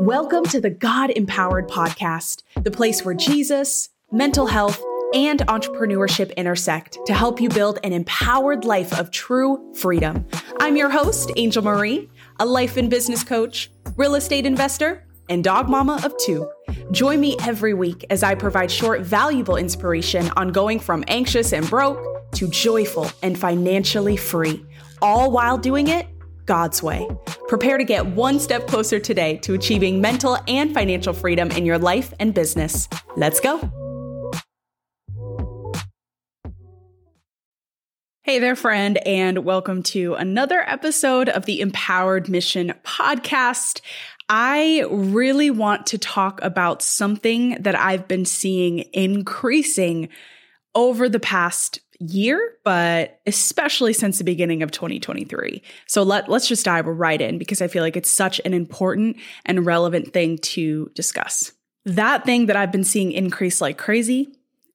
Welcome to the God Empowered Podcast, the place where Jesus, mental health, and entrepreneurship intersect to help you build an empowered life of true freedom. I'm your host, Angel Marie, a life and business coach, real estate investor, and dog mama of two. Join me every week as I provide short, valuable inspiration on going from anxious and broke to joyful and financially free, all while doing it God's way. Prepare to get one step closer today to achieving mental and financial freedom in your life and business. Let's go. Hey there, friend, and welcome to another episode of the Empowered Mission podcast. I really want to talk about something that I've been seeing increasing over the past year, but especially since the beginning of 2023. So let, let's just dive right in because I feel like it's such an important and relevant thing to discuss. That thing that I've been seeing increase like crazy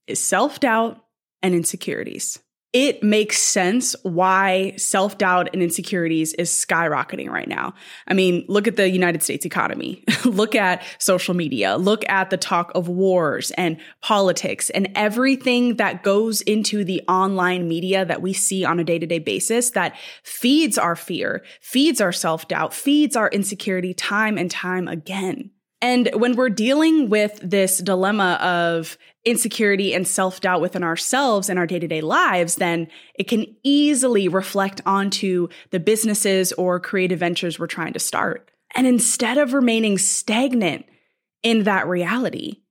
is self doubt and insecurities it makes sense why self doubt and insecurities is skyrocketing right now. I mean, look at the United States economy, look at social media, look at the talk of wars and politics and everything that goes into the online media that we see on a day to day basis that feeds our fear, feeds our self doubt, feeds our insecurity time and time again. And when we're dealing with this dilemma of insecurity and self doubt within ourselves and our day to day lives, then it can easily reflect onto the businesses or creative ventures we're trying to start. And instead of remaining stagnant in that reality,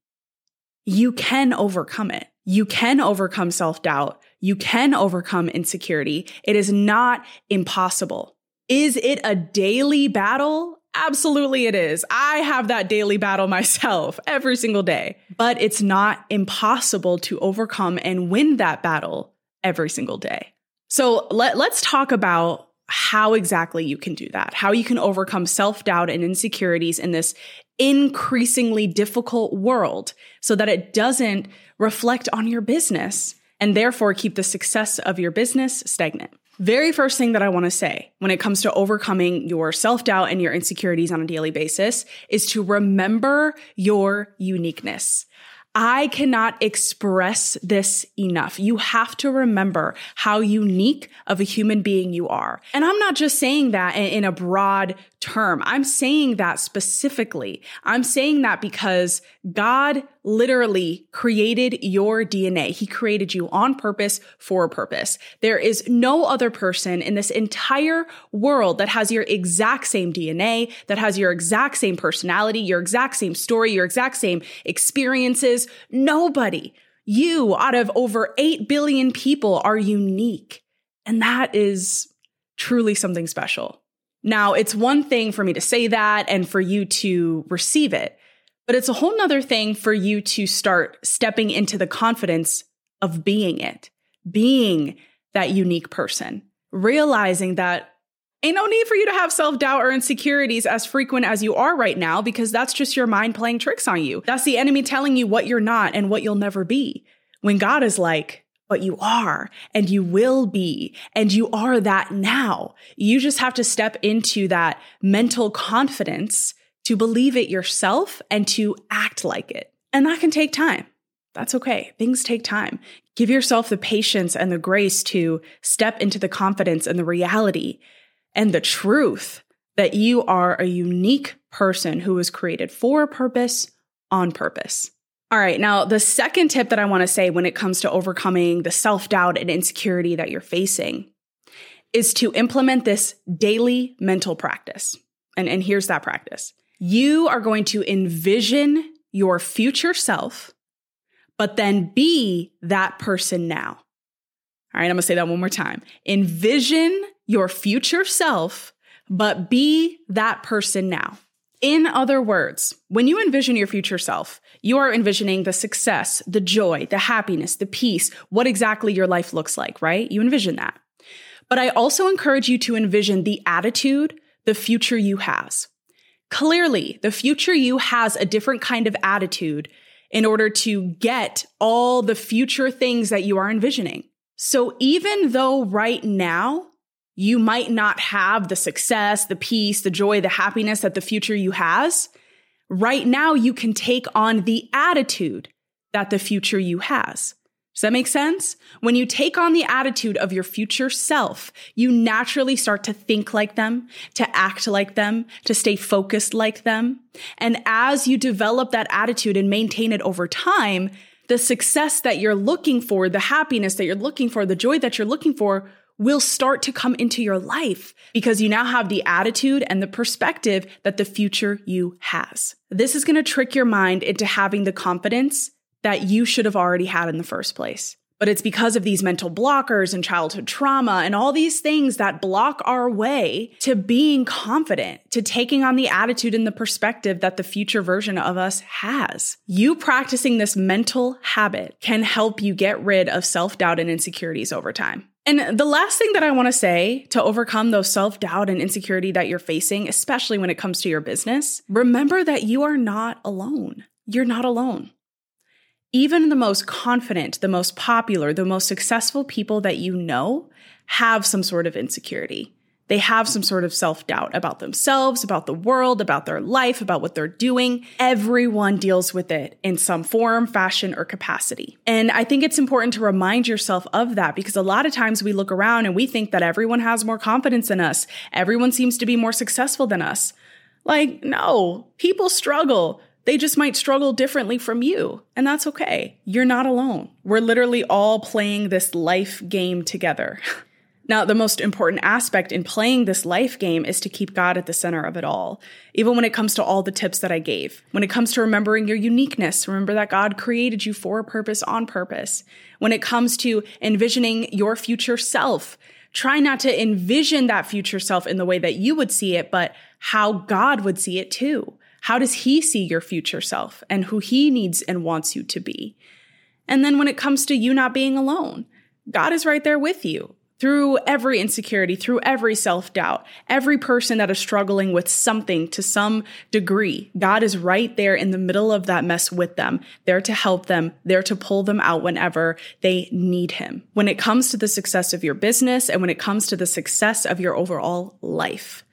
you can overcome it. You can overcome self doubt. You can overcome insecurity. It is not impossible. Is it a daily battle? Absolutely, it is. I have that daily battle myself every single day, but it's not impossible to overcome and win that battle every single day. So let, let's talk about how exactly you can do that, how you can overcome self doubt and insecurities in this increasingly difficult world so that it doesn't reflect on your business and therefore keep the success of your business stagnant. Very first thing that I want to say when it comes to overcoming your self doubt and your insecurities on a daily basis is to remember your uniqueness. I cannot express this enough. You have to remember how unique of a human being you are. And I'm not just saying that in a broad term. I'm saying that specifically. I'm saying that because God literally created your DNA. He created you on purpose for a purpose. There is no other person in this entire world that has your exact same DNA, that has your exact same personality, your exact same story, your exact same experiences. Nobody. You out of over 8 billion people are unique. And that is truly something special. Now, it's one thing for me to say that and for you to receive it, but it's a whole nother thing for you to start stepping into the confidence of being it, being that unique person, realizing that ain't no need for you to have self doubt or insecurities as frequent as you are right now because that's just your mind playing tricks on you. That's the enemy telling you what you're not and what you'll never be. When God is like, but you are and you will be and you are that now. You just have to step into that mental confidence to believe it yourself and to act like it. And that can take time. That's okay. Things take time. Give yourself the patience and the grace to step into the confidence and the reality and the truth that you are a unique person who was created for a purpose on purpose. All right. Now, the second tip that I want to say when it comes to overcoming the self doubt and insecurity that you're facing is to implement this daily mental practice. And, and here's that practice you are going to envision your future self, but then be that person now. All right. I'm going to say that one more time. Envision your future self, but be that person now. In other words, when you envision your future self, you are envisioning the success, the joy, the happiness, the peace, what exactly your life looks like, right? You envision that. But I also encourage you to envision the attitude the future you has. Clearly, the future you has a different kind of attitude in order to get all the future things that you are envisioning. So even though right now you might not have the success, the peace, the joy, the happiness that the future you has, Right now, you can take on the attitude that the future you has. Does that make sense? When you take on the attitude of your future self, you naturally start to think like them, to act like them, to stay focused like them. And as you develop that attitude and maintain it over time, the success that you're looking for, the happiness that you're looking for, the joy that you're looking for will start to come into your life because you now have the attitude and the perspective that the future you has. This is going to trick your mind into having the confidence that you should have already had in the first place. But it's because of these mental blockers and childhood trauma and all these things that block our way to being confident, to taking on the attitude and the perspective that the future version of us has. You practicing this mental habit can help you get rid of self doubt and insecurities over time. And the last thing that I want to say to overcome those self doubt and insecurity that you're facing, especially when it comes to your business, remember that you are not alone. You're not alone. Even the most confident, the most popular, the most successful people that you know have some sort of insecurity. They have some sort of self doubt about themselves, about the world, about their life, about what they're doing. Everyone deals with it in some form, fashion, or capacity. And I think it's important to remind yourself of that because a lot of times we look around and we think that everyone has more confidence than us. Everyone seems to be more successful than us. Like, no, people struggle. They just might struggle differently from you, and that's okay. You're not alone. We're literally all playing this life game together. Now, the most important aspect in playing this life game is to keep God at the center of it all. Even when it comes to all the tips that I gave. When it comes to remembering your uniqueness, remember that God created you for a purpose on purpose. When it comes to envisioning your future self, try not to envision that future self in the way that you would see it, but how God would see it too. How does he see your future self and who he needs and wants you to be? And then when it comes to you not being alone, God is right there with you through every insecurity, through every self doubt, every person that is struggling with something to some degree. God is right there in the middle of that mess with them, there to help them, there to pull them out whenever they need Him. When it comes to the success of your business and when it comes to the success of your overall life,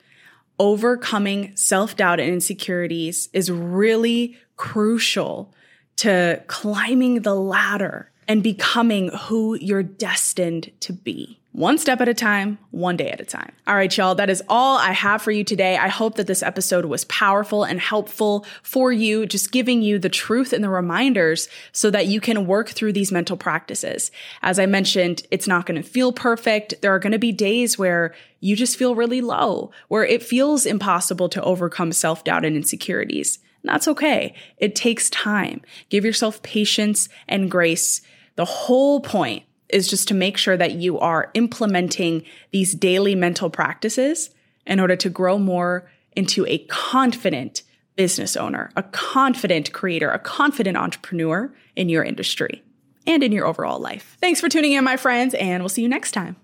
overcoming self doubt and insecurities is really crucial to climbing the ladder and becoming who you're destined to be. One step at a time, one day at a time. All right, y'all, that is all I have for you today. I hope that this episode was powerful and helpful for you, just giving you the truth and the reminders so that you can work through these mental practices. As I mentioned, it's not going to feel perfect. There are going to be days where you just feel really low, where it feels impossible to overcome self doubt and insecurities. And that's okay. It takes time. Give yourself patience and grace. The whole point is just to make sure that you are implementing these daily mental practices in order to grow more into a confident business owner, a confident creator, a confident entrepreneur in your industry and in your overall life. Thanks for tuning in, my friends, and we'll see you next time.